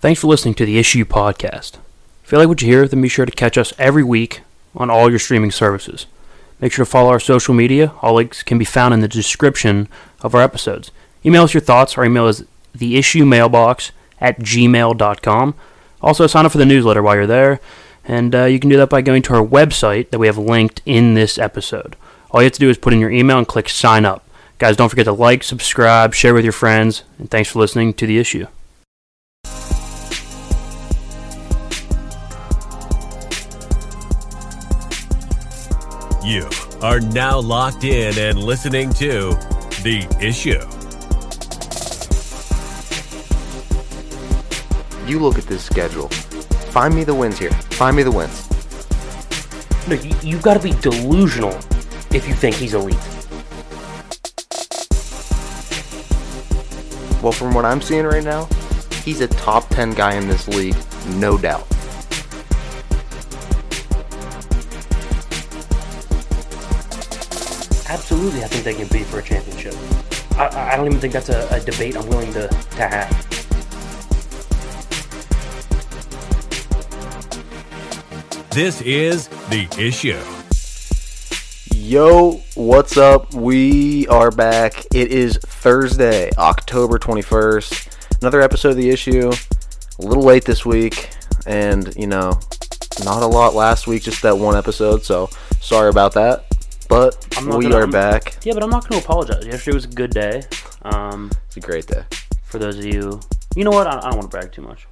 Thanks for listening to the Issue Podcast. If you like what you hear, then be sure to catch us every week on all your streaming services. Make sure to follow our social media. All links can be found in the description of our episodes. Email us your thoughts. Our email is theissuemailbox at gmail.com. Also, sign up for the newsletter while you're there. And uh, you can do that by going to our website that we have linked in this episode. All you have to do is put in your email and click sign up. Guys, don't forget to like, subscribe, share with your friends, and thanks for listening to The Issue. You are now locked in and listening to The Issue. You look at this schedule. Find me the wins here. Find me the wins. No, you, you've got to be delusional if you think he's elite. Well, from what I'm seeing right now, he's a top 10 guy in this league, no doubt. Absolutely, I think they can compete for a championship. I- I, I don't even think that's a, a debate I'm willing to, to have. This is The Issue. Yo, what's up? We are back. It is Thursday, October 21st. Another episode of The Issue. A little late this week, and, you know, not a lot last week, just that one episode, so sorry about that. But we gonna- are I'm- back. Yeah, but I'm not going to apologize. Yesterday was a good day. Um, It's a great day. for those of you, you know what? I, I don't want to brag too much,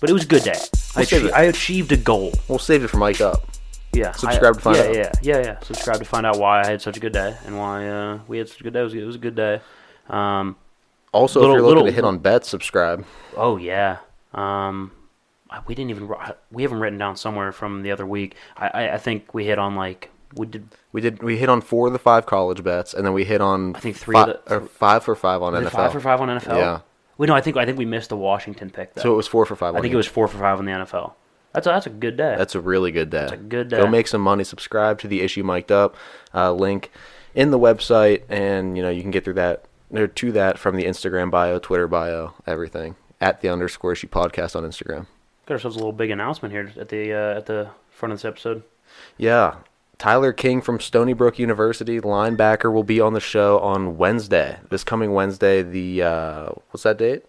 but it was a good day. I, We'll save achie- it. I achieved a goal. We'll save it for Mike Up. Yeah. Subscribe I- to find yeah, out. Yeah, yeah, yeah. Subscribe to find out why I had such a good day and why uh, we had such a good day. It was, it was a good day. Um, Also, Little- if you're looking little- to hit on bets, subscribe. oh yeah. Um, we didn't even we haven't written down somewhere from the other week. I, I, I think we hit on like we did We did. We hit on four of the five college bets, and then we hit on I think three fi- of the- or five for five on NFL. five for five on NFL. Yeah. Wait, no, I think I think we missed the Washington pick. Though. So it was four for five. I think it was four for five on the NFL. That's a, that's a good day. That's a really good day. a good day. Go make some money. Subscribe to the issue mic'd up uh, link in the website, and you know you can get through that or to that from the Instagram bio, Twitter bio, everything at the underscore issue podcast on Instagram. Got ourselves a little big announcement here at the uh, at the front of this episode. Yeah. Tyler King from Stony Brook University, linebacker, will be on the show on Wednesday. This coming Wednesday, the uh, what's that date?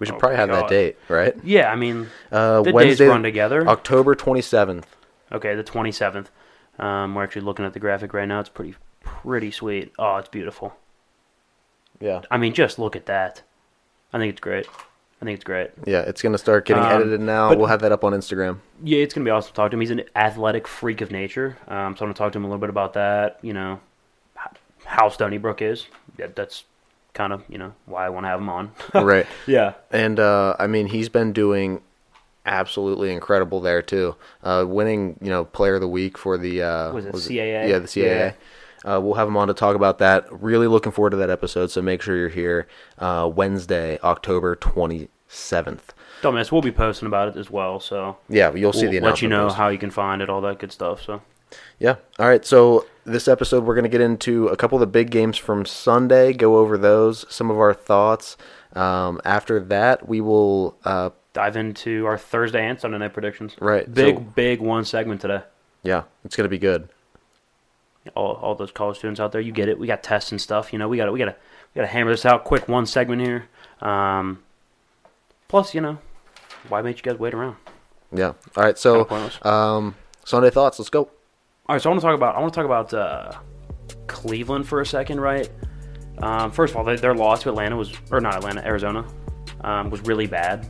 We should Oh probably have that date, right? Yeah, I mean, Uh, the Wednesday, days run together. October twenty seventh. Okay, the twenty seventh. Um, we're actually looking at the graphic right now. It's pretty pretty sweet. Oh, it's beautiful. Yeah, I mean, just look at that. I think it's great. I think it's great. yeah, it's gonna start getting Um, edited now. we'll have that up on Instagram. Yeah, it's gonna be awesome to talk to him. He's an athletic freak of nature. Um, so I'm gonna talk to him a little bit about that. You know, how Stony Brook is. Yeah, that's kind of you know why I want to have him on. right, yeah. and uh, I mean he's been doing absolutely incredible there too. Uh, winning, you know, Player of the Week for the uh, Was it was CAA? Yeah, the CAA. Uh, we'll have him on to talk about that. Really looking forward to that episode. So make sure you're here uh, Wednesday, October twenty seventh. Don't miss. We'll be posting about it as well. So Yeah, you'll see we'll the let you know post. how you can find it, all that good stuff. So Yeah. All right. So this episode, we're going to get into a couple of the big games from Sunday. Go over those, some of our thoughts. Um, after that, we will. Uh, dive into our Thursday and Sunday night predictions. Right, Big, so- big one segment today. yeah, it's going to be good. All, all those college students out there, you get it. We got tests and stuff. You know, we got to, we got to, we got to hammer this out quick. One segment here. Um, plus, you know, why make you guys wait around? Yeah. All right. So Kinda um, Sunday thoughts. Let's go. All right, so I want to talk about I want to talk about uh, Cleveland for a second, right? Um, first of all, their, their loss to Atlanta was, or not Atlanta, Arizona, um, was really bad.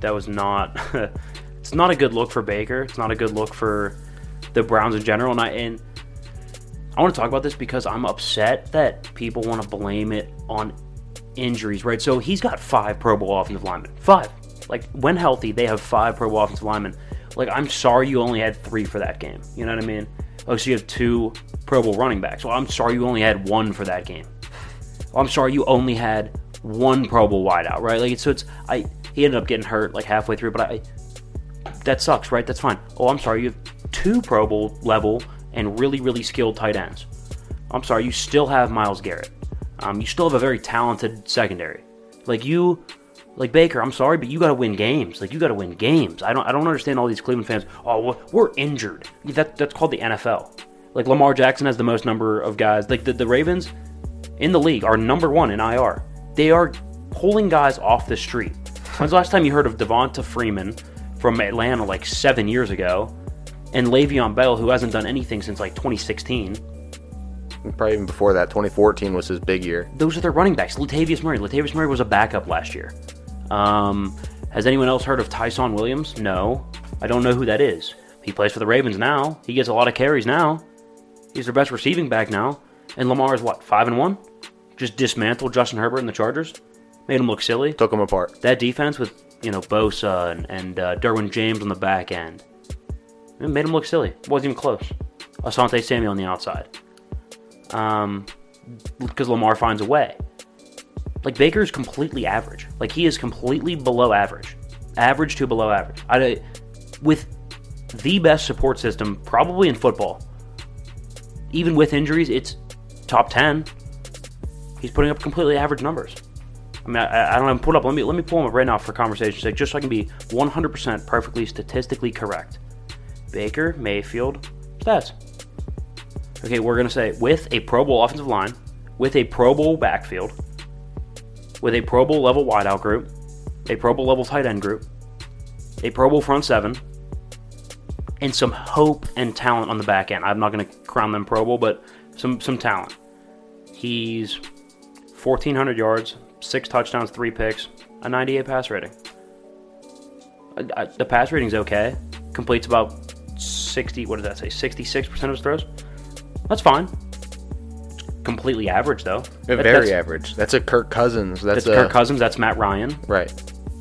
That was not. it's not a good look for Baker. It's not a good look for the Browns in general. And I and I want to talk about this because I'm upset that people want to blame it on injuries, right? So he's got five Pro Bowl offensive linemen. Five. Like when healthy, they have five Pro Bowl offensive linemen. Like I'm sorry you only had three for that game. You know what I mean? Oh, so you have two Pro Bowl running backs. Well, I'm sorry you only had one for that game. Well, I'm sorry you only had one Pro Bowl wideout, right? Like so it's I he ended up getting hurt like halfway through, but I that sucks, right? That's fine. Oh, I'm sorry you have two Pro Bowl level and really really skilled tight ends. I'm sorry you still have Myles Garrett. Um, you still have a very talented secondary. Like you Like Baker, I'm sorry, but you got to win games. Like you got to win games. I don't I don't understand all these Cleveland fans. Oh, we're, injured. That that's called the NFL. Like Lamar Jackson has the most number of guys. Like the, the Ravens in the league are number one in IR. They are pulling guys off the street. When's the last time you heard of Devonta Freeman from Atlanta like seven years ago, and Le'Veon Bell who hasn't done anything since like 2016? Probably even before that, 2014 was his big year. Those are their running backs. Latavius Murray. Latavius Murray was a backup last year. Um, has anyone else heard of Ty'Son Williams? No. I don't know who that is. He plays for the Ravens now. He gets a lot of carries now. He's their best receiving back now. And Lamar is what, five and one? Just dismantled Justin Herbert and the Chargers. Made him look silly. Took him apart. That defense with, you know, Bosa and, and uh, Derwin James on the back end. It made him look silly. It Wasn't even close. Asante Samuel on the outside. Um, because Lamar finds a way. Like Baker is completely average. Like he is completely below average, average to below average. I, with the best support system probably in football. Even with injuries, it's top ten. He's putting up completely average numbers. I mean, I, I don't have pulled up. Let me let me pull them up right now for conversation's sake, just so I can be 100% perfectly statistically correct. Baker Mayfield stats. Okay, we're gonna say with a Pro Bowl offensive line, with a Pro Bowl backfield, with a Pro Bowl level wideout group, a Pro Bowl level tight end group, a Pro Bowl front seven, and some hope and talent on the back end. I'm not going to crown them Pro Bowl, but some some talent. He's 1,400 yards, six touchdowns, three picks, a 98 pass rating. Uh, uh, The pass rating's okay. Completes about 60. What did that say? 66% of his throws. That's fine. Completely average though. That- Very that's, average. That's a Kirk Cousins. That's, That's a, Kirk Cousins. That's Matt Ryan. Right.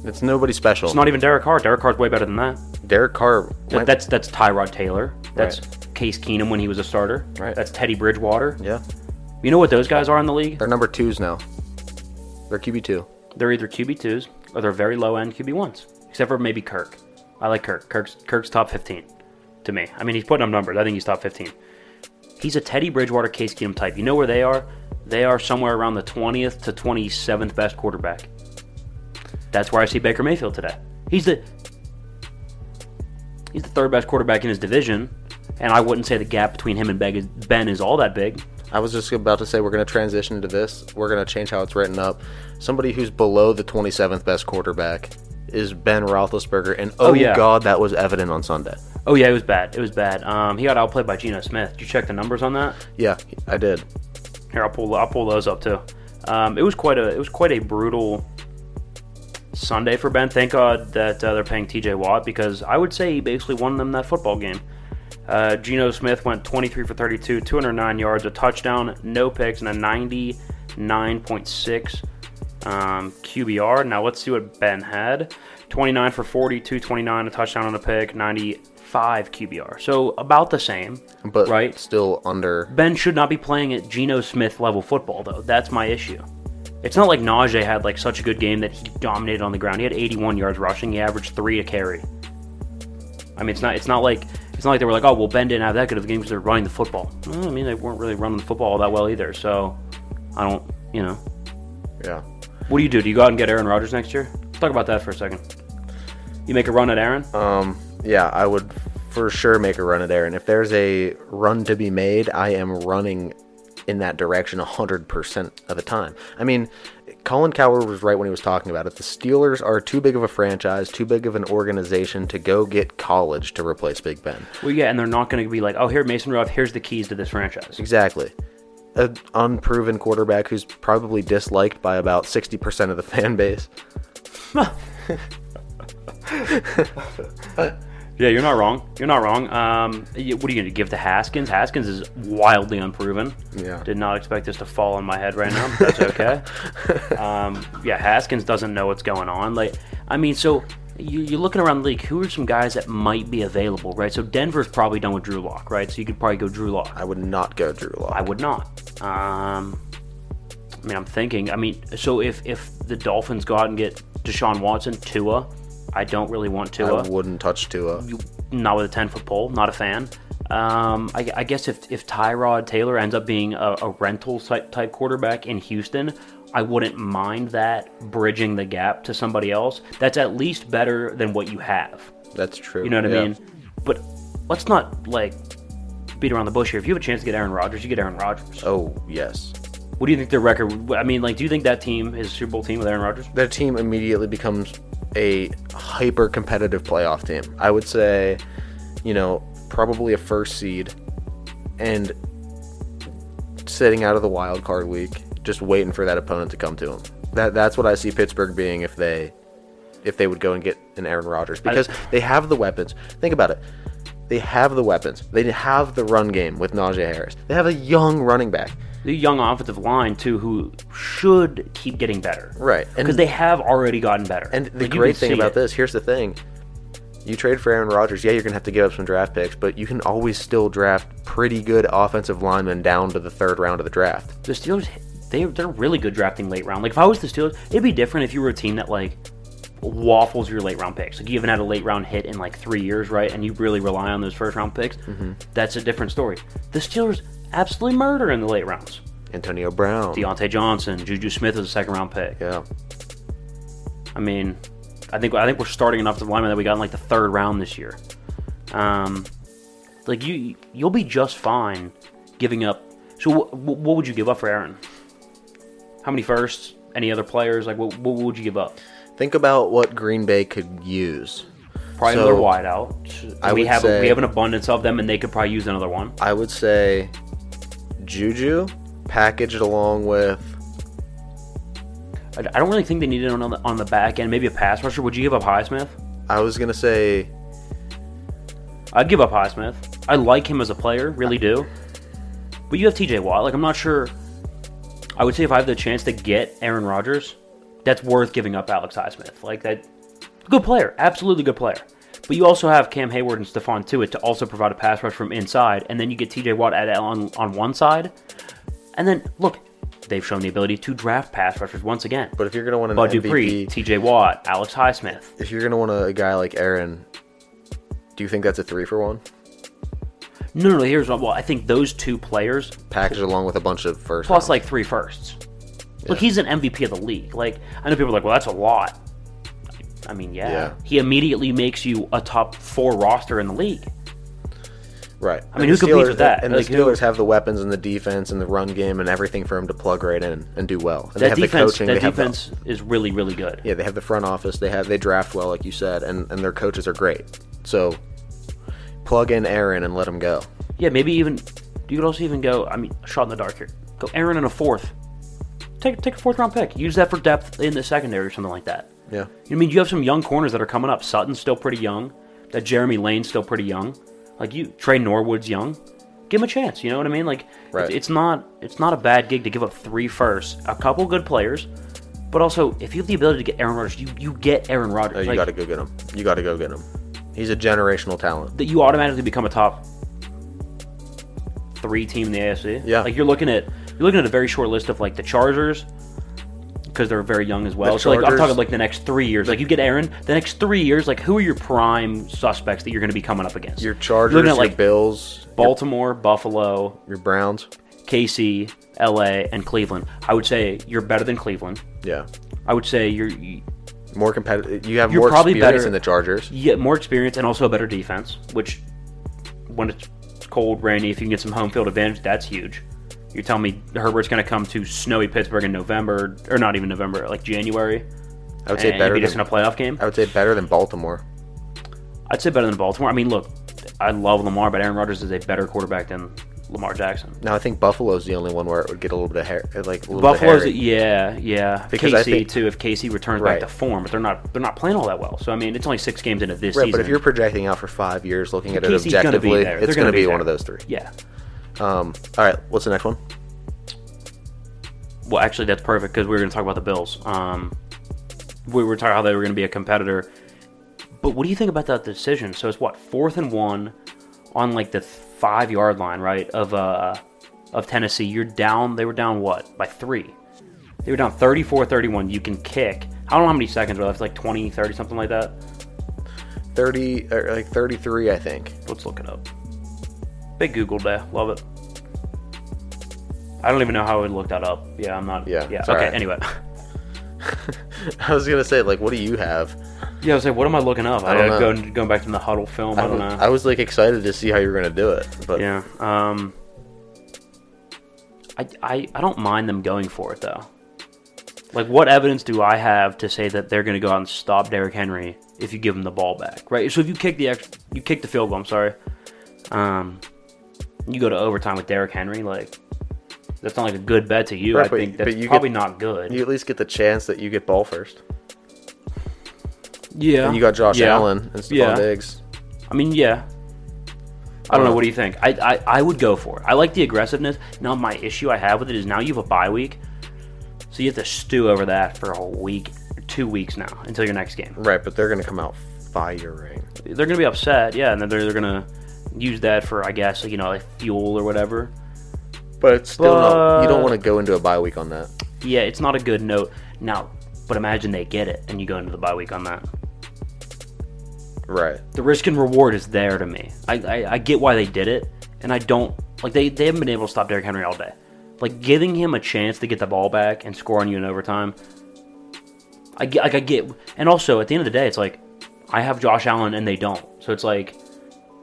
It's nobody special. It's not even Derek Carr. Derek Carr's way better than that. Derek Carr. That- that's that's Tyrod Taylor. That's Right. Case Keenum when he was a starter. Right. That's Teddy Bridgewater. yeah. You know what those guys are in the league? They're number twos now. They're QB two. They're either QB twos or they're very low end QB ones. Except for maybe Kirk. I like Kirk. Kirk's Kirk's top fifteen to me. I mean he's putting up numbers. I think he's top fifteen. He's a Teddy Bridgewater Case Keenum type. You know where they are? They are somewhere around the twentieth to twenty seventh best quarterback. That's where I see Baker Mayfield today. He's the he's the third best quarterback in his division, and I wouldn't say the gap between him and Ben is all that big. I was just about to say we're going to transition to this. We're going to change how it's written up. Somebody who's below the 27th best quarterback is Ben Roethlisberger, and oh, Oh, yeah. god, that was evident on Sunday. Oh yeah, it was bad. It was bad. Um, he got outplayed by Geno Smith. Did you check the numbers on that? Yeah, I did. Here, I'll pull I'll pull those up too. Um, it was quite a it was quite a brutal Sunday for Ben. Thank God that uh, they're paying T.J. Watt because I would say he basically won them that football game. Uh, Geno Smith went 23 for 32, 209 yards, a touchdown, no picks, and a 99.6 um, QBR. Now let's see what Ben had. 29 for 40, 229, a touchdown on a pick, 95 QBR. So about the same, But right? still under. Ben should not be playing at Geno Smith level football, though. That's my issue. It's not like Najee had like such a good game that he dominated on the ground. He had 81 yards rushing. He averaged three a carry. I mean, it's not. It's not like it's not like they were like, oh, well, Ben didn't have that good of a game because they're running the football. Well, I mean, they weren't really running the football all that well either. So, I don't. You know, Yeah. what do you do? Do you go out and get Aaron Rodgers next year? Let's talk about that for a second. You make a run at Aaron. Um, yeah, I would for sure make a run at And If there's a run to be made, I am running in that direction 100% of the time. I mean, Colin Cowherd was right when he was talking about it. The Steelers are too big of a franchise, too big of an organization to go get college to replace Big Ben. Well, yeah, and they're not going to be like, oh, here, Mason Rudolph. Here's the keys to this franchise. Exactly. An unproven quarterback who's probably disliked by about 60% of the fan base. Yeah, you're not wrong. You're not wrong. Um, what are you going to give to Haskins? Haskins is wildly unproven. Yeah. Did not expect this to fall on my head right now. But that's okay. um, yeah, Haskins doesn't know what's going on. Like, I mean, so you, you're looking around the league. Who are some guys that might be available, right? So Denver's probably done with Drew Lock, right? So you could probably go Drew Lock. I would not go Drew Lock. I would not. Um, I mean, I'm thinking. I mean, so if if the Dolphins go out and get Deshaun Watson, Tua, I don't really want Tua. I wouldn't touch Tua. not with a 10 foot pole, not a fan. Um, I, I guess if, if Tyrod Taylor ends up being a, a rental type, type quarterback in Houston, I wouldn't mind that bridging the gap to somebody else. That's at least better than what you have. That's true. You know what Yeah. I mean? But let's not like beat around the bush here. If you have a chance to get Aaron Rodgers, you get Aaron Rodgers. Oh yes. What do you think their record? I mean, like, do you think that team is a Super Bowl team with Aaron Rodgers? Their team immediately becomes a hyper competitive playoff team. I would say, you know, probably a first seed and sitting out of the wild card week, just waiting for that opponent to come to them. That that's what I see Pittsburgh being if they if they would go and get an Aaron Rodgers because they have the weapons. Think about it. They have the weapons. They have the run game with Najee Harris. They have a young running back. The young offensive line too, who should keep getting better, Right. Because they have already gotten better. And the Like, great thing about it. this, here's the thing. You trade for Aaron Rodgers, yeah, you're going to have to give up some draft picks, but you can always still draft pretty good offensive linemen down to the third round of the draft. the Steelers, they they're really good drafting late round. Like if I was the Steelers, it'd be different if you were a team that like waffles your late round picks. Like you haven't had a late round hit in like three years, right? And you really rely on those first round picks. Mm-hmm. That's a different story. The Steelers absolutely murder in the late rounds. Antonio Brown. Diontae Johnson, Juju Smith is a second round pick. Yeah. I mean, I think I think we're starting an offensive lineman that we got in like the third round this year. Um, like you, you'll be just fine giving up. So wh- wh- what would you give up for Aaron? How many firsts? Any other players? Like what, what would you give up? Think about what Green Bay could use. Probably So, another wideout. I we would have say- we have an abundance of them, and they could probably use another one. I would say Juju packaged along with I, I don't really think they need it on the on the back end. Maybe a pass rusher. Would you give up Highsmith? I was going to say I'd give up Highsmith. I like him as a player, really do. But you have TJ Watt. Like I'm not sure. I would say if I have the chance to get Aaron Rodgers, that's worth giving up Alex Highsmith. Like that, good player, absolutely good player. But you also have Cam Hayward and Stephon Tuitt to also provide a pass rush from inside, and then you get TJ Watt at on on one side, and then look, they've shown the ability to draft pass rushers once again. but if you're going to want an Bud MVP, Dupree, TJ Watt, Alex Highsmith. if you're going to want a guy like Aaron, do you think that's a 3 for 1? No, no, no. Here's what. Well, I think those two players Packaged along with a bunch of first plus rounds. like three firsts. Look, he's an MVP of the league. Like I know people are like, well, that's a lot. I mean, yeah. Yeah. He immediately makes you a top four roster in the league. Right. I mean, And who competes Steelers- with that? And Like, the who- Steelers have the weapons and the defense and the run game and everything for him to plug right in and do well. And they That have defense, the coaching. that have the- defense is really, really good. yeah, they have the front office. They have they draft well, like you said, and and their coaches are great. So plug in Aaron and let him go. Yeah, maybe even you could also even go. I mean, shot in the dark here. Go Aaron in a fourth. Take take a fourth round pick. Use that for depth in the secondary or something like that. Yeah. I mean, you have some young corners that are coming up. Sutton's still pretty young. That Jeremy Lane's still pretty young. Like you, Tre Norwood's young. Give him a chance. You know what I mean? Like, Right. it's, it's not it's not a bad gig to give up three firsts, a couple good players, but also if you have the ability to get Aaron Rodgers, you you get Aaron Rodgers. Oh, you Like, got to go get him. You got to go get him. He's a generational talent. that you automatically become a top three team in the AFC. Yeah. like you're looking at you're looking at a very short list of like the Chargers because they're very young as well. The so like I'm talking like the next three years. Like you get Aaron, the next three years. Like who are your prime suspects that you're going to be coming up against? Your Chargers, looking at your like Bills, your, Baltimore, Buffalo, your Browns. KC, LA, and Cleveland. I would say you're better than Cleveland. Yeah. I would say you're you, More competitive. You have You're more probably experience better- in the Chargers. get more experience and also a better defense. Which when it's cold, rainy, if you can get some home field advantage, that's huge. You're telling me Herbert's going to come to snowy Pittsburgh in November, or not even November, like January, I would say better beat us in than a playoff game? I would say better than Baltimore. I'd say better than Baltimore. I mean, look, I love Lamar, but Aaron Rodgers is a better quarterback than Lamar Jackson. Now I think Buffalo's the only one where it would get a little bit of hair, like a little Buffalo's, bit yeah, yeah. Because KC I think- too. If KC returns Right. back to form, but they're not, they're not playing all that well. So I mean, it's only six games into this Right, season. but if you're projecting out for five years, looking at it KC's gonna objectively, it's going gonna be, be one of those three. yeah, Um, all right, what's the next one? Well, actually, that's perfect because we were going to talk about the Bills. Um, we were talking how they were going to be a competitor. But what do you think about that decision? So it's what fourth and one on like the five yard line, right? Of uh of Tennessee. You're down. They were down what by three. They were down 34-31. You can kick. I don't know how many seconds were left. Like 20, 30, something like that. Thirty, or like thirty-three, I think. Let's look it up. Big Google day. Love it. I don't even know how I would look that up. Yeah, I'm not. Yeah, Yeah. Okay. alright. Anyway. I was gonna say like, what do you have? Yeah, I was like, what am I looking up? I don't I, know. going going back to the huddle film. I, don't know. I was like excited to see how you were gonna do it, but yeah. Um. I, I I don't mind them going for it though. Like, what evidence do I have to say that they're going to go out and stop Derrick Henry if you give him the ball back, right? So if you kick the ex- you kick the field goal, I'm sorry, um, you go to overtime with Derrick Henry, like that's not like a good bet to you. Right, I but- think but that's you probably get- not good. you at least get the chance that you get ball first. yeah, And you got Josh Yeah. Allen and Stefon Yeah. Diggs. I mean, yeah. I don't know. What do you think? I, I I would go for it. I like the aggressiveness. Now my issue I have with it is now you have a bye week, so you have to stew over that for a week, two weeks now until your next game. Right, but they're gonna come out firing. They're gonna be upset, yeah, and then they're, they're gonna use that for I guess you know like fuel or whatever. But it's still not. You don't want to go into a bye week on that. Yeah, it's not a good note now. But imagine they get it and you go into the bye week on that. Right. the risk and reward is there to me. I, I, I get why they did it, and I don't like they, they haven't been able to stop Derrick Henry all day. Like giving him a chance to get the ball back and score on you in overtime. I get like I get, and also at the end of the day, it's like I have Josh Allen and they don't, so it's like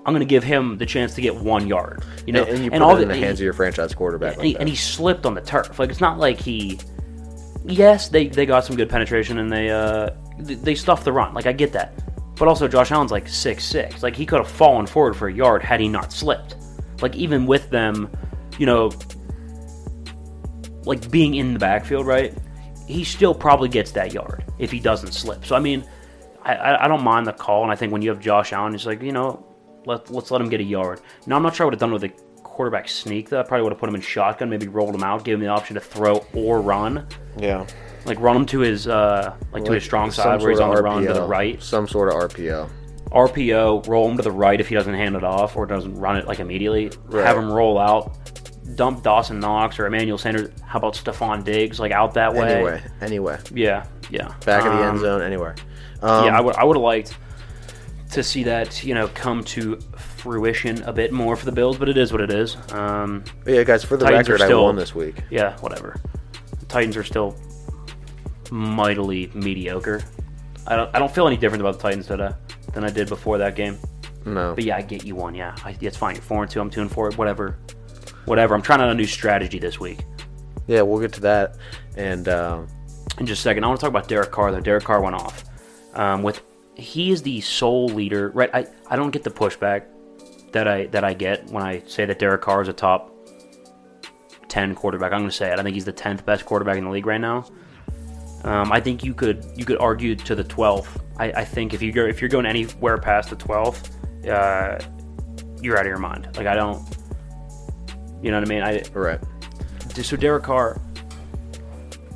I'm gonna give him the chance to get one yard. You know, and, and you put all it in the- the hands of your franchise quarterback. and like he, and he slipped on the turf. Like it's not like he. Yes, they, they got some good penetration and they uh they stuffed the run. Like I get that, but also Josh Allen's like six six. Like he could have fallen forward for a yard had he not slipped. Like even with them, you know, like being in the backfield, right? He still probably gets that yard if he doesn't slip. So I mean, I, I don't mind the call, and I think when you have Josh Allen, it's like you know, let let's let him get a yard. Now I'm not sure I would have done with a quarterback sneak. Though I probably would have put him in shotgun, maybe rolled him out, gave him the option to throw or run, yeah. like run him to his uh like to his strong side where he's on of the run to the right. Some sort of RPO. RPO, roll him to the right if he doesn't hand it off or doesn't run it like immediately. Right. Have him roll out. Dump Dawson Knox or Emmanuel Sanders. How about Stefon Diggs? Like out that way. Anyway, anyway, Yeah, yeah. back of the Um, end zone. Anywhere. Um, yeah, I would I would have liked to see that you know come to fruition a bit more for the Bills, but it is what it is. Um, yeah, guys. For the Titans record, still- I won this week. yeah, whatever. The Titans are still mightily mediocre. I don't I don't feel any different about the Titans today than I did before that game. No. But yeah, I get you one. Yeah, I, it's fine. You're four and two. I'm two and four. Whatever, whatever. I'm trying out a new strategy this week. Yeah, we'll get to that. And um, in just a second. I want to talk about Derek Carr though. Derek Carr went off um, with he is the sole leader. Right? I, I don't get the pushback that I that I get when I say that Derek Carr is a top ten quarterback. I'm going to say it. I think he's the tenth best quarterback in the league right now. Um, I think you could you could argue to the twelfth. I, I think if you go if you're going anywhere past the twelfth, uh, you're out of your mind. Like I don't. You know what I mean? I, right. so Derek Carr,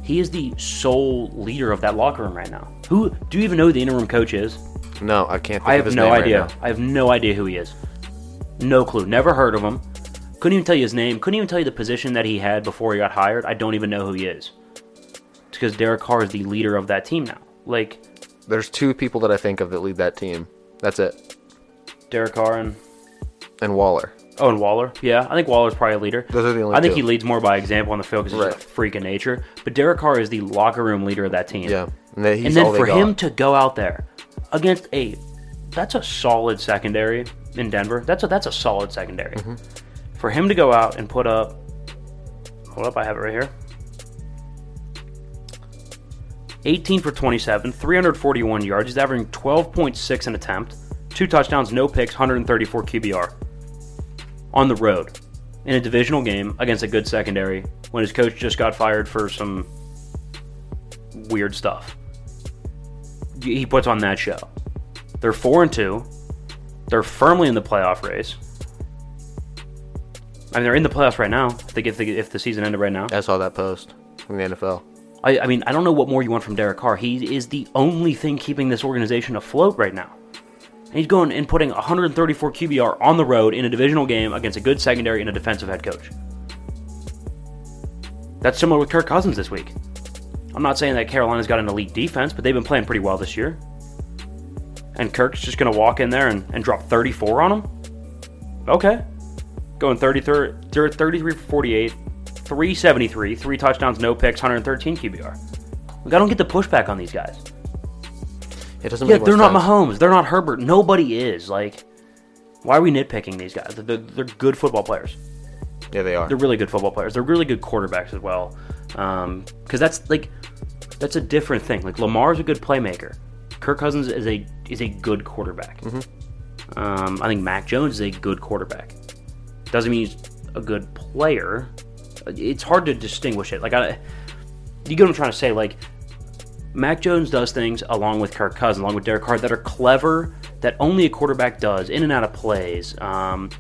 he is the sole leader of that locker room right now. Who do you even know who the interim coach is? No, I can't. Think I of have no right idea. now. I have no idea who he is. No clue. Never heard of him. Couldn't even tell you his name. Couldn't even tell you the position that he had before he got hired. I don't even know who he is. It's because Derek Carr is the leader of that team now. Like There's two people that I think of that lead that team. That's it. Derek Carr and And Waller. oh, and Waller. Yeah, I think Waller's probably a leader. Those are the only I think two. he leads more by example on the field because he's Right. a freak of nature. But Derek Carr is the locker room leader of that team. Yeah. And, and then for got. him to go out there against a that's a solid secondary in Denver. That's a that's a solid secondary. Mm-hmm. For him to go out and put up hold up, I have it right here. 18 for 27, 341 yards. He's averaging 12.6 an attempt, two touchdowns, no picks, 134 QBR. On the road in a divisional game against a good secondary when his coach just got fired for some weird stuff. He puts on that show. They're 4 and 2. They're firmly in the playoff race. I mean, they're in the playoffs right now. If, they, if, the, if the season ended right now, I saw that post from the NFL. I, I mean, I don't know what more you want from Derek Carr. He is the only thing keeping this organization afloat right now. And he's going and putting 134 QBR on the road in a divisional game against a good secondary and a defensive head coach. That's similar with Kirk Cousins this week. I'm not saying that Carolina's got an elite defense, but they've been playing pretty well this year. And Kirk's just going to walk in there and, and drop 34 on them? Okay. Going 33, 33 for 48, 373, three touchdowns, no picks, 113 QBR. Like, I don't get the pushback on these guys. It doesn't. Yeah, they're not sense. Mahomes. They're not Herbert. Nobody is. Like, why are we nitpicking these guys? They're, they're good football players. Yeah, they are. They're really good football players. They're really good quarterbacks as well. Because that's like that's a different thing. Like Lamar's a good playmaker. Kirk Cousins is a is a good quarterback. Um, I think Mac Jones is a good quarterback. Doesn't mean he's a good player. It's hard to distinguish it. Like I, you get what I'm trying to say. Like Mac Jones does things along with Kirk Cousins, along with Derek Carr, that are clever, that only a quarterback does, in and out of plays, um,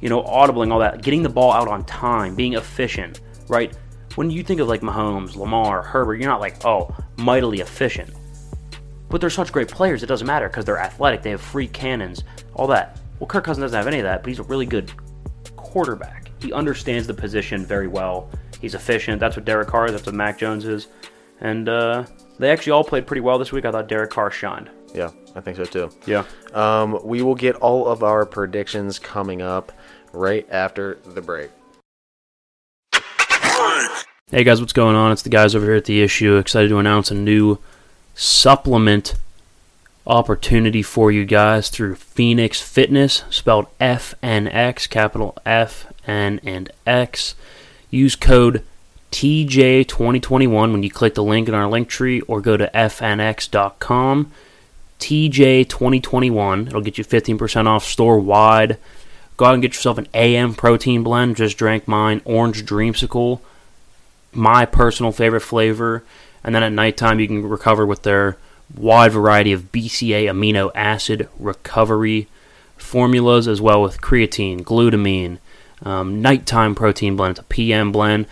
you know, audibling, all that, getting the ball out on time, being efficient, right? When you think of like Mahomes, Lamar, Herbert, you're not like, oh, mightily efficient. But they're such great players, it doesn't matter because they're athletic, they have free cannons, all that. Well, Kirk Cousins doesn't have any of that, but he's a really good quarterback. He understands the position very well. He's efficient. That's what Derek Carr is. That's what Mac Jones is. And uh, they actually all played pretty well this week. I thought Derek Carr shined. Yeah, I think so too. Yeah. Um, we will get all of our predictions coming up right after the break. Hey guys, what's going on? It's the guys over here at the issue. Excited to announce a new supplement opportunity for you guys through Phoenix Fitness, spelled F N X, capital F N and X. Use code TJ2021 when you click the link in our link tree or go to fnx.com. TJ2021. It'll get you 15% off store wide. Go out and get yourself an AM protein blend. Just drank mine, Orange Dreamsicle my personal favorite flavor. And then at nighttime, you can recover with their wide variety of BCA amino acid recovery formulas, as well with creatine, glutamine, um, nighttime protein blend. It's a PM blend.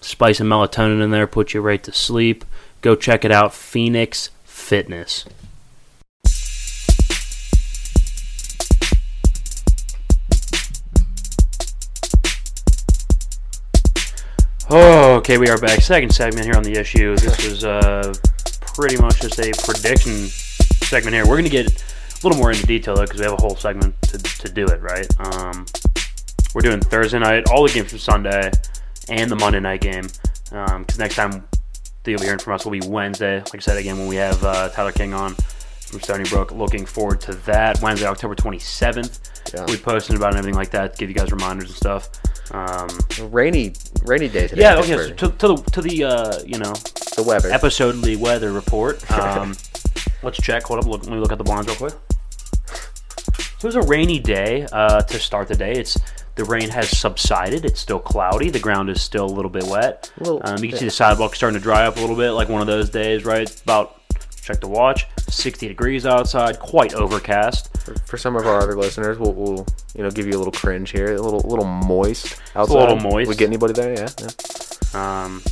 Spice and melatonin in there, put you right to sleep. Go check it out, Phoenix Fitness. Oh, okay, we are back. Second segment here on the issue. This is uh, pretty much just a prediction segment here. We're going to get a little more into detail, though, because we have a whole segment to, to do it, right? Um, we're doing Thursday night, all the games from Sunday, and the Monday night game. Because next time you'll be hearing from us will be Wednesday. Like I said, again, when we have uh, Tyler King on from Stony Brook. Looking forward to that. Wednesday, October 27th. Yeah. We'll be about and everything like that, give you guys reminders and stuff. Um, Rainy, rainy day today. yeah, okay. So to, to the to the uh, you know the weather. episodely weather report. Um, let's check. Hold up. Look, let me look at the blinds real quick. So it was a rainy day uh, to start the day. It's the rain has subsided. It's still cloudy. The ground is still a little bit wet. Little um, you can bit. see the sidewalk starting to dry up a little bit, like one of those days, right? About check the watch. 60 degrees outside. Quite overcast. For some of our other listeners, we'll, we'll you know give you a little cringe here, a little little moist outside. a little moist. We get anybody there? Yeah. yeah. Um,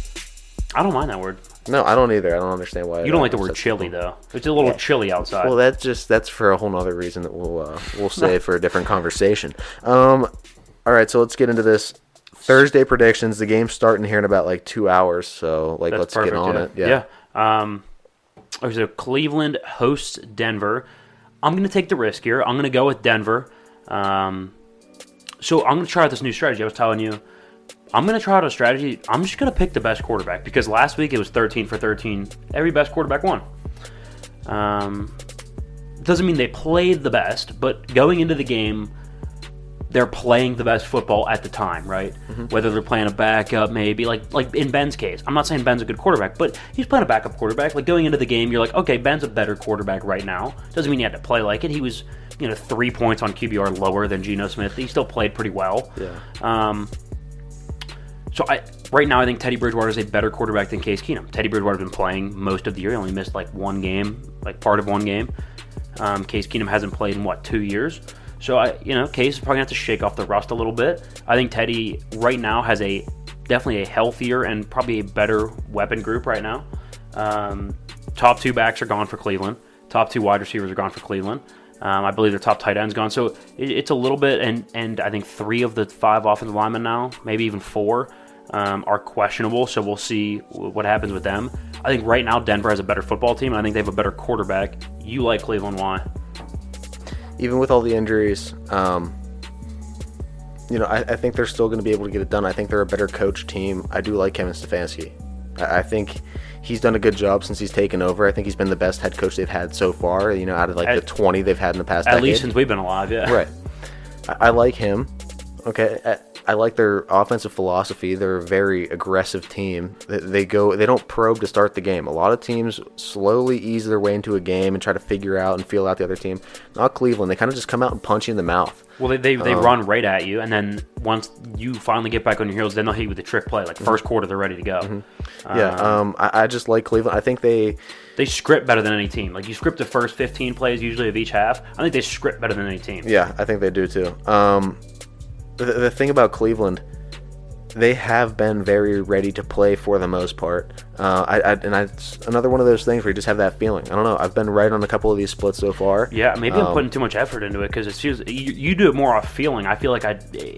I don't mind that word. No, I don't either. I don't understand why. You don't like the word chilly though. It's a little Yeah. chilly outside. Well, that's just that's for a whole nother reason that we'll uh, we'll save for a different conversation. Um, all right, so let's get into this Thursday predictions. The game's starting here in about like two hours, so like That's let's perfect. get on yeah. it. Yeah. Yeah. Um, okay, so Cleveland hosts Denver. I'm going to take the risk here. I'm going to go with Denver. Um, so I'm going to try out this new strategy. I was telling you, I'm going to try out a strategy. I'm just going to pick the best quarterback because last week it was 13 for 13. Every best quarterback won. Um, doesn't mean they played the best, but going into the game, they're playing the best football at the time, right? Whether they're playing a backup, maybe like like in Ben's case. I'm not saying Ben's a good quarterback, but he's playing a backup quarterback. Like going into the game, you're like, okay, Ben's a better quarterback right now. Doesn't mean you had to play like it. He was, you know, three points on QBR lower than Geno Smith. He still played pretty well. Yeah. Um, so I right now I think Teddy Bridgewater is a better quarterback than Case Keenum. Teddy Bridgewater's been playing most of the year. He only missed like one game, like part of one game. Um, Case Keenum hasn't played in what two years. So I, you know, Case is probably gonna have to shake off the rust a little bit. I think Teddy right now has a definitely a healthier and probably a better weapon group right now. Um, top two backs are gone for Cleveland. Top two wide receivers are gone for Cleveland. Um, I believe their top tight end's gone. So it, it's a little bit, and and I think three of the five offensive linemen now, maybe even four, um, are questionable. So we'll see what happens with them. I think right now Denver has a better football team, and I think they have a better quarterback. You like Cleveland? Why? Even with all the injuries, um, you know, I, I think they're still going to be able to get it done. I think they're a better coach team. I do like Kevin Stefanski. I, I think he's done a good job since he's taken over. I think he's been the best head coach they've had so far. You know, out of like At- the twenty they've had in the past. At decade. least since we've been alive, yeah. Right. I, I like him. Okay. I, like their offensive philosophy. They're a very aggressive team. They, they go. They don't probe to start the game. A lot of teams slowly ease their way into a game and try to figure out and feel out the other team. Not Cleveland. They kind of just come out and punch you in the mouth. Well, they they, they Um, run right at you, and then once you finally get back on your heels, then they'll hit you with a trick play. Like Mm-hmm. first quarter, they're ready to go. Yeah. Um. I, I just like Cleveland. I think they. They script better than any team. Like you script the first 15 plays usually of each half. I think they script better than any team. Yeah, I think they do too. Um, the, the thing about Cleveland, they have been very ready to play for the most part. Uh, I, I and I, it's another one of those things where you just have that feeling. I don't know. I've been right on a couple of these splits so far. Yeah, maybe I'm Um, putting too much effort into it because it feels you, you do it more off feeling. I feel like I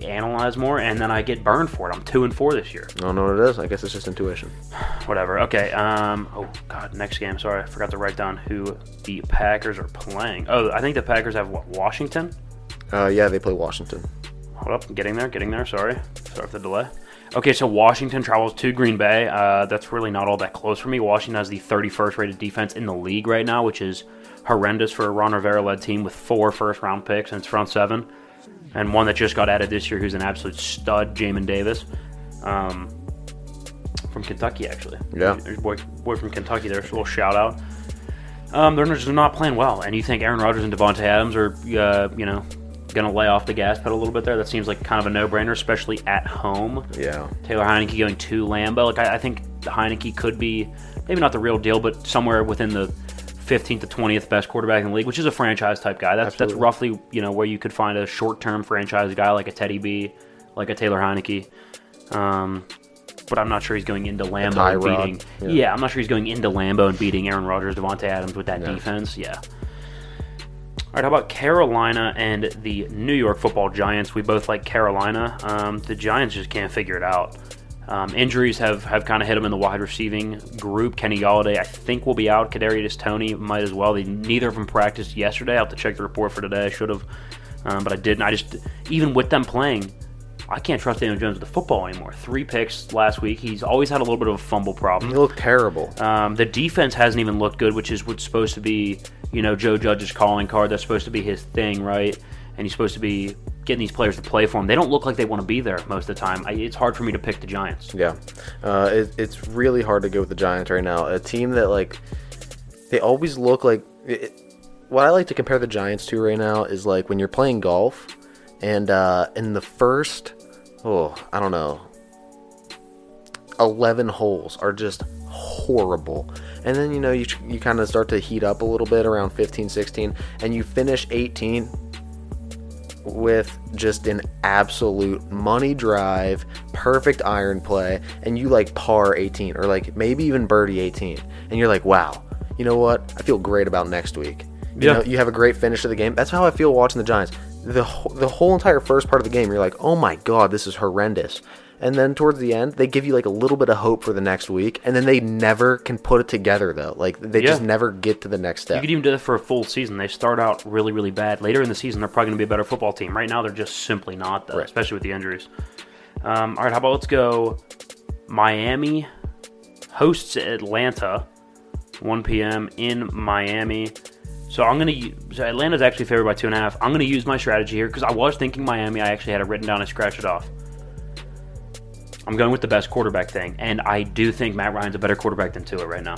analyze more, and then I get burned for it. I'm two and four this year. I don't know what it is. I guess it's just intuition. Whatever. Okay. Um. Oh God. Next game. Sorry, I forgot to write down who the Packers are playing. Oh, I think the Packers have what, Washington. Uh, yeah, they play Washington. Hold up, getting there, getting there. Sorry, sorry for the delay. Okay, so Washington travels to Green Bay. Uh, that's really not all that close for me. Washington has the 31st rated defense in the league right now, which is horrendous for a Ron Rivera led team with four first round picks and it's front seven, and one that just got added this year, who's an absolute stud, Jamin Davis, um, from Kentucky actually. Yeah. There's boy, boy from Kentucky. There's a little shout out. Um, they're just not playing well, and you think Aaron Rodgers and Davante Adams are, uh, you know, going to lay off the gas pedal a little bit there? That seems like kind of a no-brainer, especially at home. Yeah. Taylor Heinicke going to Lambeau. Like I, I think Heinicke could be maybe not the real deal, but somewhere within the 15th to 20th best quarterback in the league, which is a franchise type guy. That's Absolutely. that's roughly you know where you could find a short-term franchise guy like a Teddy B, like a Taylor Heinicke. Um, but I'm not sure he's going into Lambeau and beating. yeah. Yeah. I'm not sure he's going into Lambeau and beating Aaron Rodgers, Davante Adams with that Yeah. defense. Yeah. All right, how about Carolina and the New York Football Giants? We both like Carolina. Um, the Giants just can't figure it out. Um, injuries have, have kind of hit them in the wide receiving group. Kenny Golladay, I think, will be out. Kadarius Toney might as well. They neither of them practiced yesterday. I'll have to check the report for today. I should have, um, but I didn't. I just even with them playing, I can't trust Daniel Jones with the football anymore. Three picks last week. He's always had a little bit of a fumble problem. He looked terrible. Um, the defense hasn't even looked good, which is what's supposed to be, you know, Joe Judge's calling card. That's supposed to be his thing, right? And he's supposed to be getting these players to play for him. They don't look like they want to be there most of the time. I, it's hard for me to pick the Giants. Yeah, uh, it, it's really hard to go with the Giants right now. A team that like they always look like. It, what I like to compare the Giants to right now is like when you're playing golf, and uh, in the first, oh, I don't know, eleven holes are just horrible. And then you know you you kind of start to heat up a little bit around 15, 16, and you finish 18 with just an absolute money drive, perfect iron play, and you like par 18 or like maybe even birdie 18, and you're like, wow, you know what? I feel great about next week. You Yeah. know, you have a great finish to the game. That's how I feel watching the Giants. The the whole entire first part of the game, you're like, oh my god, this is horrendous. And then towards the end, they give you like a little bit of hope for the next week, and then they never can put it together though. Like they just never get to the next step. You could even do that for a full season. They start out really, really bad. Later in the season, they're probably going to be a better football team. Right now, they're just simply not, though, Right. especially with the injuries. Um, all right, how about let's go Miami hosts Atlanta, 1 p.m. in Miami. So I'm gonna. So Atlanta's actually favored by two and a half. I'm gonna use my strategy here because I was thinking Miami. I actually had it written down and scratched it off. I'm going with the best quarterback thing, and I do think Matt Ryan's a better quarterback than Tua right now.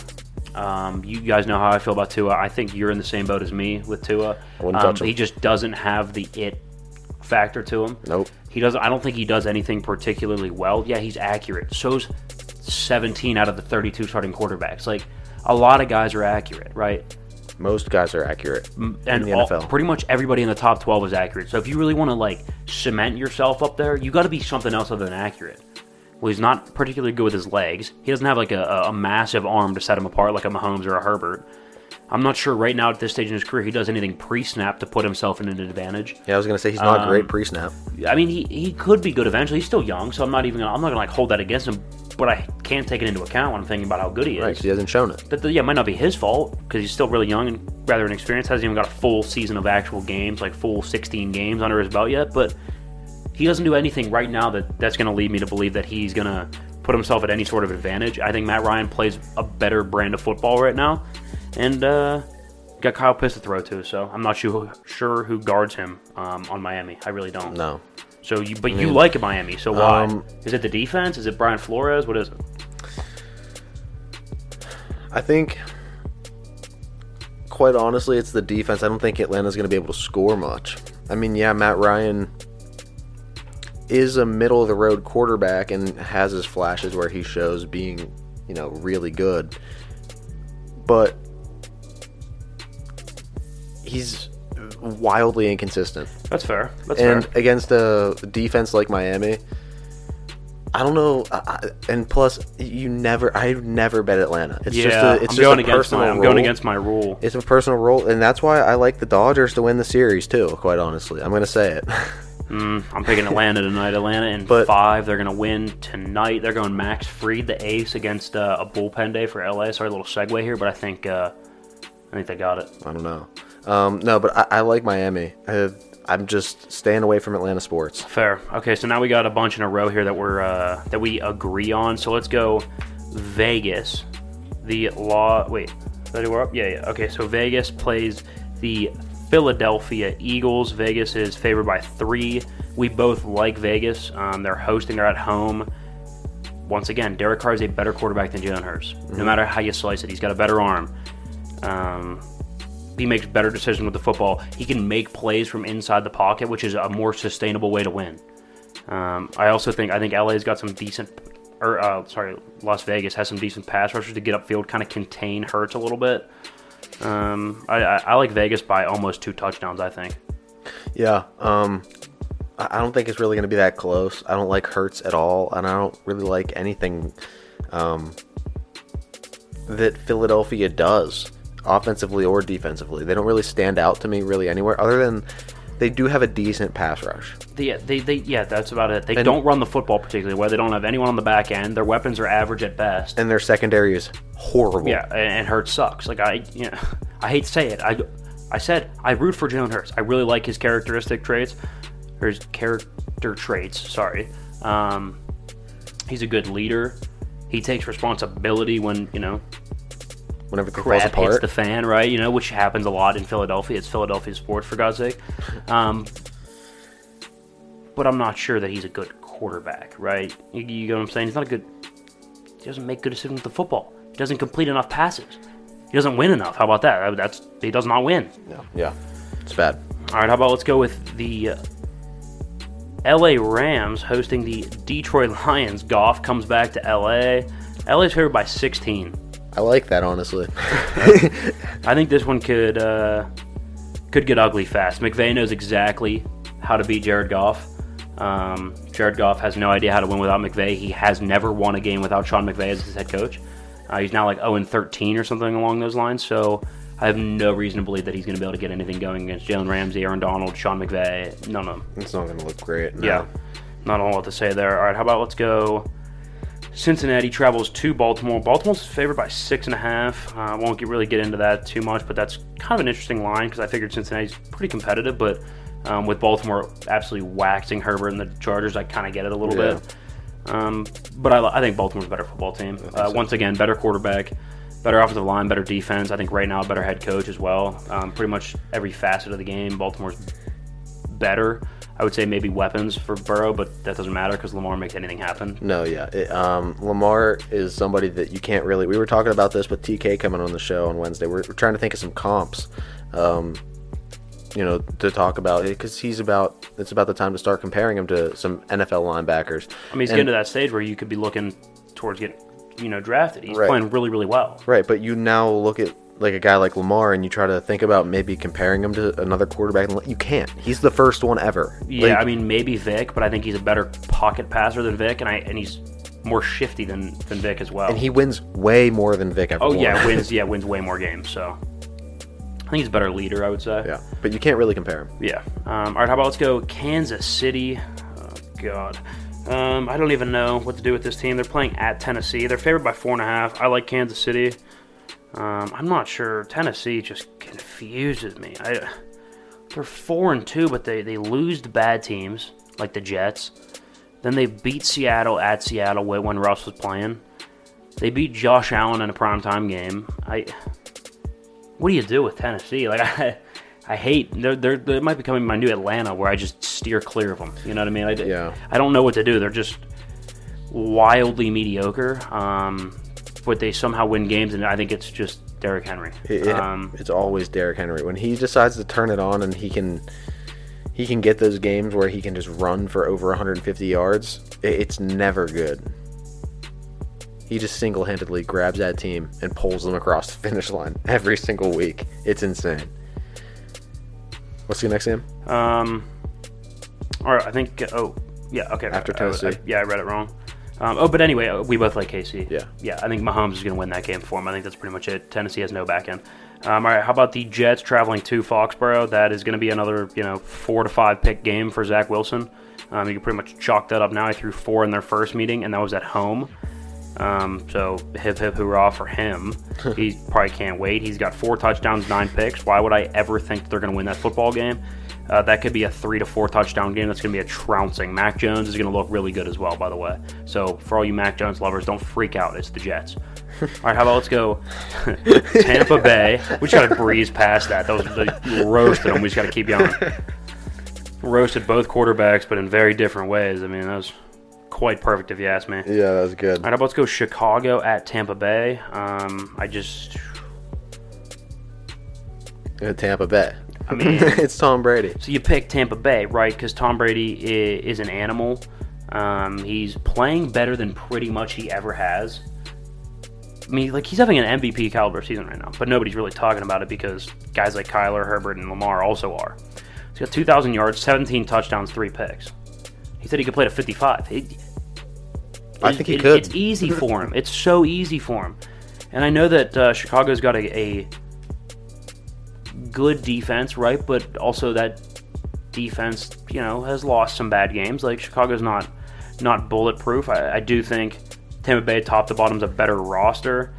Um, you guys know how I feel about Tua. I think you're in the same boat as me with Tua. Um. He just doesn't have the it factor to him. Nope. He doesn't. I don't think he does anything particularly well. Yeah, he's accurate. So's 17 out of the 32 starting quarterbacks. Like a lot of guys are accurate, right? Most guys are accurate and in the all- NFL. pretty much everybody in the top 12 is accurate. So if you really want to like cement yourself up there, you got to be something else other than accurate. Well, he's not particularly good with his legs. He doesn't have like a, a massive arm to set him apart like a Mahomes or a Herbert. I'm not sure right now at this stage in his career he does anything pre-snap to put himself in an advantage. Yeah, I was gonna say he's not Um, great pre-snap. I mean, he, he could be good eventually. He's still young, so I'm not even gonna, I'm not gonna like hold that against him. But I can't take it into account when I'm thinking about how good he is. Right, he hasn't shown it. That yeah, it might not be his fault because he's still really young and rather inexperienced. Hasn't even got a full season of actual games, like full 16 games under his belt yet. But he doesn't do anything right now that that's going to lead me to believe that he's going to put himself at any sort of advantage. I think Matt Ryan plays a better brand of football right now, and uh, got Kyle Pitts to throw to. So I'm not sure sure who guards him um, on Miami. I really don't. No. So you, but you like Miami. So why? Um, is it the defense? Is it Brian Flores? What is it? I think, quite honestly, it's the defense. I don't think Atlanta's going to be able to score much. I mean, yeah, Matt Ryan is a middle of the road quarterback and has his flashes where he shows being, you know, really good. But he's wildly inconsistent. That's fair. That's and fair. against a defense like Miami, I don't know. I, and plus, you never, I never bet Atlanta. It's yeah, just a, it's I'm just going a against personal my. I'm role. going against my rule. It's a personal rule, and that's why I like the Dodgers to win the series too. Quite honestly, I'm going to say it. Mm, I'm picking Atlanta tonight. Atlanta in But- five. They're going to win tonight. They're going Max Fried, the ace, against uh, a bullpen day for LA. Sorry, a little segue here, but I think uh, I think they got it. I don't know. Um, no, but I, I like Miami. I, I'm just staying away from Atlanta sports. Fair. Okay, so now we got a bunch in a row here that we're uh, that we agree on. So let's go Vegas. The law. Wait, that we're up. Yeah, yeah. Okay, so Vegas plays the Philadelphia Eagles. Vegas is favored by three. We both like Vegas. Um, they're hosting. They're at home. Once again, Derek Carr is a better quarterback than Jalen Hurts. No matter how you slice it, he's got a better arm. Um, he makes better decisions with the football. He can make plays from inside the pocket, which is a more sustainable way to win. Um, I also think I think LA's got some decent, or uh, sorry, Las Vegas has some decent pass rushers to get upfield, kind of contain Hurts a little bit. Um, I, I, I like Vegas by almost two touchdowns. I think. Yeah. Um, I don't think it's really going to be that close. I don't like Hurts at all, and I don't really like anything um, that Philadelphia does, offensively or defensively. They don't really stand out to me really anywhere, other than they do have a decent pass rush. They, they, they, yeah, that's about it. They And- don't run the football particularly well. They don't have anyone on the back end. Their weapons are average at best. And their secondary is horrible. Yeah, and, and Hurts sucks. Like I, you know, I hate to say it. I, I said I root for Jalen Hurts. I really like his characteristic traits, or his character traits. Sorry. Um, he's a good leader. He takes responsibility when you know When everything falls crap hits the fan, right? You know, which happens a lot in Philadelphia. It's Philadelphia sports, for God's sake. Um, but I'm not sure that he's a good quarterback, right? You, you know what I'm saying? He's not a good. He doesn't make good decisions with the football. He doesn't complete enough passes. He doesn't win enough. How about that? That's he does not win. yeah. yeah, it's bad. All right, how about let's go with the uh, L.A. Rams hosting the Detroit Lions. Goff comes back to L.A. L.A.'s favored by 16. I like that honestly. I think this one could uh, could get ugly fast. McVay knows exactly how to beat Jared Goff. Um, Jared Goff has no idea how to win without McVay. He has never won a game without Sean McVay as his head coach. Uh, he's now like 0 and 13 or something along those lines. So I have no reason to believe that he's going to be able to get anything going against Jalen Ramsey, Aaron Donald, Sean McVay. None of them. it's not going to look great. no. Yeah, not a lot to say there. All right, how about let's go. Cincinnati travels to Baltimore. Baltimore's favored by six and a half. Uh, I won't get, really get into that too much, but that's kind of an interesting line because I figured Cincinnati's pretty competitive, but um, with Baltimore absolutely waxing Herbert and the Chargers, I kind of get it a little Yeah. bit. Um, but I, I think Baltimore's a better football team. Uh. Once again, better quarterback, better offensive line, better defense. I think right now a better head coach as well. Um, pretty much every facet of the game, Baltimore's better. I would say maybe weapons for Burrow, but that doesn't matter because Lamar makes anything happen. No, yeah. It, um, Lamar is somebody that you can't really. We were talking about this with TK coming on the show on Wednesday. We're, we're trying to think of some comps, um, you know, to talk about because he's about. It's about the time to start comparing him to some NFL linebackers. I mean, he's And- getting to that stage where you could be looking towards getting, you know, drafted. He's Right. playing really, really well. Right, but you now look at like a guy like Lamar and you try to think about maybe comparing him to another quarterback. You can't. He's the first one ever. Yeah, Like, I mean, maybe Vic, but I think he's a better pocket passer than Vic, and I and he's more shifty than, than Vic as well. and he wins way more than Vic ever. oh won. yeah, wins yeah wins way more games. So I think he's a better leader. I would say. yeah, but you can't really compare him. Yeah. Um, all right, how about let's go Kansas City. Oh, God. Um, I don't even know what to do with this team. They're playing at Tennessee. They're favored by four and a half. I like Kansas City. Um, I'm not sure. Tennessee just confuses me. I, they're four and two, but they, they lose to bad teams. like the Jets. Then they beat Seattle at Seattle when Russ was playing. They beat Josh Allen in a primetime game. I, what do you do with Tennessee? Like I, I hate. They're, they're, they might be coming my new Atlanta, where I just steer clear of them. You know what I mean? I, Yeah. I don't know what to do. They're just wildly mediocre. Um, but they somehow win games, and I think it's just Derrick Henry. It- um, it's always Derrick Henry when he decides to turn it on and he can he can get those games where he can just run for over 150 yards. It's never good. He just single-handedly grabs that team and pulls them across the finish line every single week. It's insane. What's the next game? Um, all right, I think. Oh, yeah. Okay. After I- I- Tennessee. I- yeah, I read it wrong. Um, oh, but anyway, uh, we both like KC. Yeah. Yeah, I think Mahomes is going to win that game for him. I think that's pretty much it. Tennessee has no back end. Um, all right, how about the Jets traveling to Foxborough? That is going to be another, you know, four to five pick game for Zach Wilson. Um, you can pretty much chalk that up now. He threw four in their first meeting, and that was at home. Um, so hip hip hurrah for him. he probably can't wait. He's got four touchdowns, nine picks. Why would I ever think they're going to win that football game? Uh, that could be a three to four touchdown game. That's going to be a trouncing. Mac Jones is going to look really good as well, by the way. So for all you Mac Jones lovers, don't freak out. It's the Jets. all right, how about let's go Tampa Bay. We just got to breeze past that. That was like, roasted them. We just got to keep going. Roasted both quarterbacks, but in very different ways. I mean, that was quite perfect if you ask me. Yeah, that was good. All right, how about let's go Chicago at Tampa Bay. Um, I just, Tampa Bay. I mean, it's Tom Brady. so you pick Tampa Bay, right? Because Tom Brady is, is an animal. Um, he's playing better than pretty much he ever has. I mean, like he's having an MVP caliber season right now, but nobody's really talking about it because guys like Kyler, Herbert, and Lamar also are. He's got 2,000 yards, 17 touchdowns, three picks. He said he could play to 55. It- I think he it- could. It's easy for him. It's so easy for him. And I know that uh, Chicago's got a, a good defense, right? But also that defense, you know, has lost some bad games. Like Chicago's not not bulletproof. I, I do think Tampa Bay, top to bottom's a better roster.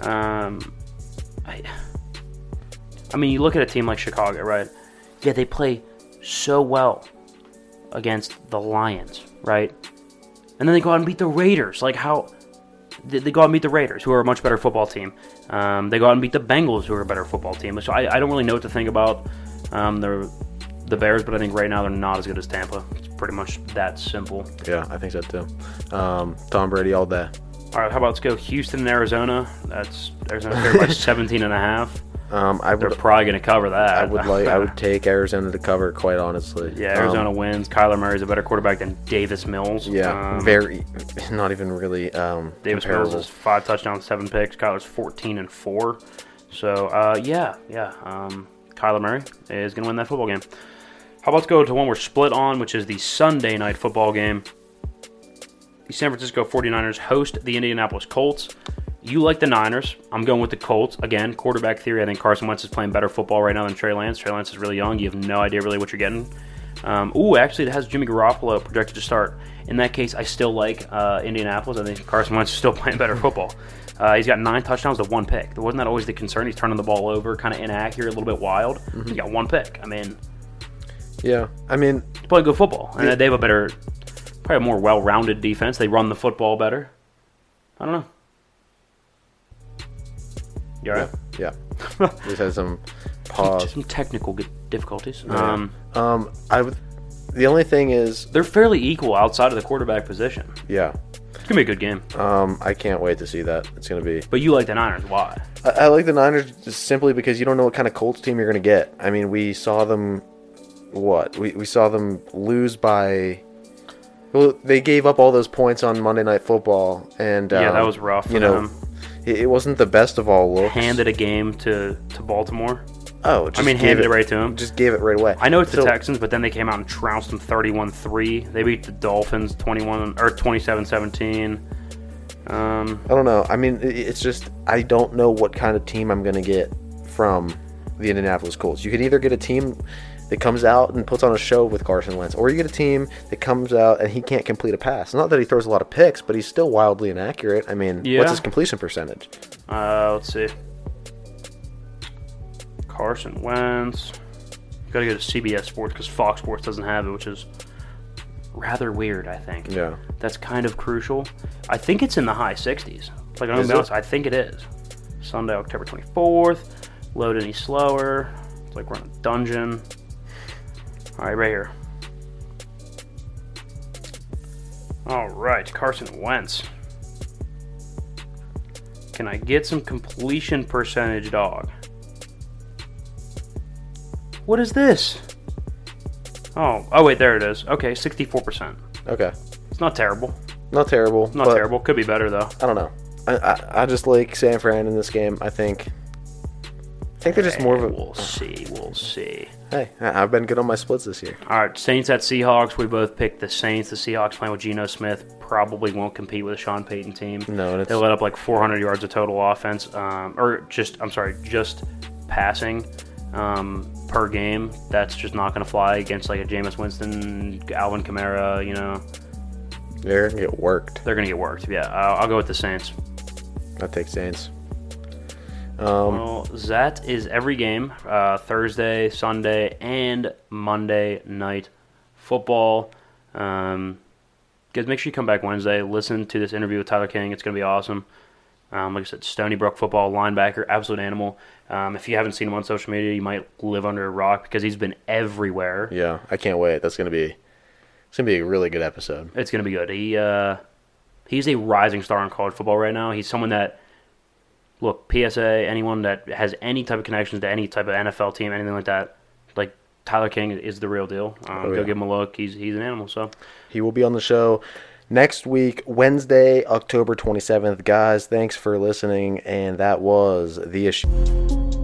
Um, I, I mean, you look at a team like Chicago, right? Yeah, they play so well against the Lions, right? And then they go out and beat the Raiders. Like how they go out and beat the Raiders, who are a much better football team. Um, they go out and beat the Bengals, who are a better football team. So I, I don't really know what to think about um, the the Bears, but I think right now they're not as good as Tampa. It's pretty much that simple. Yeah, I think so too. Um, Tom Brady all day. All right, how about let's go Houston and Arizona? That's Arizona favored by 17 and a half. Um, I They're would, probably going to cover that. I would like, I would take Arizona to cover. Quite honestly. yeah, Um, Arizona wins. Kyler Murray's a better quarterback than Davis Mills. yeah, Um, very, not even really um, Davis comparable. Mills is five touchdowns, seven picks. Kyler's 14 and four. So uh, yeah, yeah. Um, Kyler Murray is going to win that football game. How about let's go to one we're split on, which is the Sunday night football game. The San Francisco 49ers host the Indianapolis Colts. You like the Niners. I'm going with the Colts. Again, quarterback theory. I think Carson Wentz is playing better football right now than Trey Lance. Trey Lance is really young. You have no idea really what you're getting. Um, ooh, actually, it has Jimmy Garoppolo projected to start. In that case, I still like uh, Indianapolis. I think Carson Wentz is still playing better football. Uh, he's got nine touchdowns to one pick. Wasn't that always the concern? He's turning the ball over, kind of inaccurate, a little bit wild. He's got one pick. I mean, Yeah, I mean, playing good football, and they have a better, probably a more well-rounded defense. They run the football better. I don't know. You all right? yeah, yeah. Just had some pause. Some technical difficulties. Yeah. Um, Um, I would. The only thing is, they're fairly equal outside of the quarterback position. yeah. It's gonna be a good game. Um, I can't wait to see that. It's gonna be. But you like the Niners? Why? I, I like the Niners just simply because you don't know what kind of Colts team you're gonna get. I mean, we saw them. What we we saw them lose by. Well, they gave up all those points on Monday Night Football, and Yeah, that um, was rough for You know, them. It, it wasn't the best of all looks. Handed a game to to Baltimore. Oh, just I mean, handed it right to them. Just gave it right away. I know it's the Texans, but then they came out and trounced them 31-3. They beat the Dolphins 21 or 27-17. Um, I don't know. I mean, it's just I don't know what kind of team I'm gonna get from the Indianapolis Colts. You can either get a team that comes out and puts on a show with Carson Wentz, or you get a team that comes out and he can't complete a pass. Not that he throws a lot of picks, but he's still wildly inaccurate. I mean, Yeah. what's his completion percentage? uh, let's see. Carson Wentz. Got to go to CBS Sports because Fox Sports doesn't have it, which is rather weird. I think. Yeah. That's kind of crucial. I think it's in the high 60s. Like I'm gonna be honest, I think it is. Sunday, October 24th. Load any slower. It's like we're in a dungeon. All right, right here. All right, Carson Wentz. Can I get some completion percentage, dog? What is this? Oh, oh wait, there it is. Okay, 64%. Okay. It's not terrible. Not terrible. Not terrible. Could be better though. I don't know. I, I I just like San Fran in this game. I think. I think they're just more of a. We'll see. We'll see. Hey, I- I've been good on my splits this year. All right, Saints at Seahawks. We both picked the Saints. The Seahawks playing with Geno Smith probably won't compete with a Sean Payton team. No, and it's They let up like 400 yards of total offense, um, or just I'm sorry, just passing um, per game. That's just not going to fly against like a Jameis Winston, Alvin Kamara. You know, they're gonna get worked. they're going to get worked. Yeah, I'll, I'll go with the Saints. I take Saints. Um, Well, that is every game uh, Thursday, Sunday, and Monday night football. Um, guys, make sure you come back Wednesday. Listen to this interview with Tyler King. It's going to be awesome. Um, like I said, Stony Brook football linebacker, absolute animal. Um, if you haven't seen him on social media, you might live under a rock because he's been everywhere. yeah, I can't wait. That's gonna be. It's gonna be a really good episode. It's going to be good. He uh, he's a rising star in college football right now. He's someone that look PSA anyone that has any type of connections to any type of NFL team, anything like that. Like Tyler King is the real deal. Um, Oh, Go give him a look. He's he's an animal. So He will be on the show next week, Wednesday, October 27th. Guys, thanks for listening, and that was the issue.